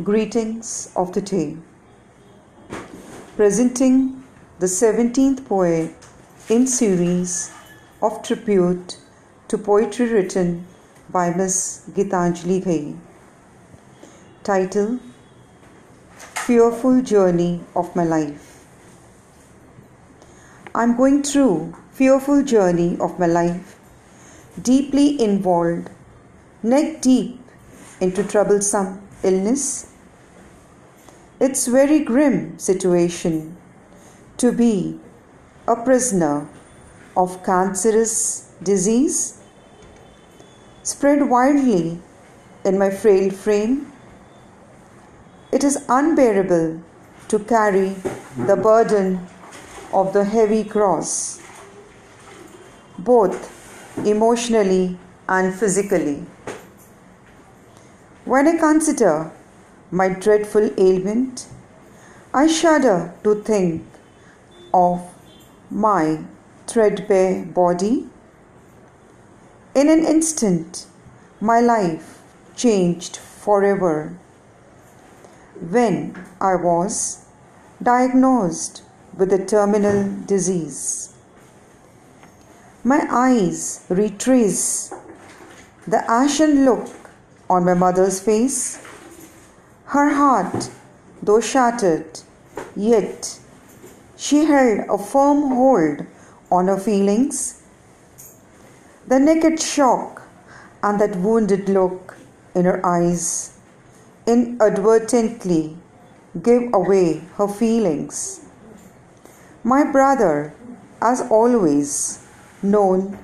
Greetings of the day. Presenting the 17th poem in series of tribute to poetry written by Miss Gitanjali Ghai. Title Fearful Journey of My Life. I'm going through fearful journey of my life, deeply involved, neck deep into troublesome illness. It's very grim situation to be a prisoner of cancerous disease spread widely in my frail frame. It is unbearable to carry the burden of the heavy cross, both emotionally and physically. When I consider my dreadful ailment, I shudder to think of my threadbare body. In an instant, my life changed forever. When I was diagnosed with a terminal disease, my eyes retrace the ashen look on my mother's face. Her heart, though shattered, yet she held a firm hold on her feelings. The naked shock and that wounded look in her eyes inadvertently gave away her feelings. My brother, as always, known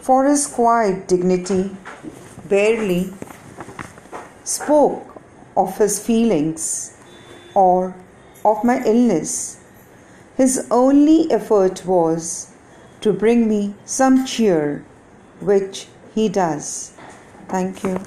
for his quiet dignity, barely spoke of his feelings or of my illness. His only effort was to bring me some cheer, which he does. Thank you.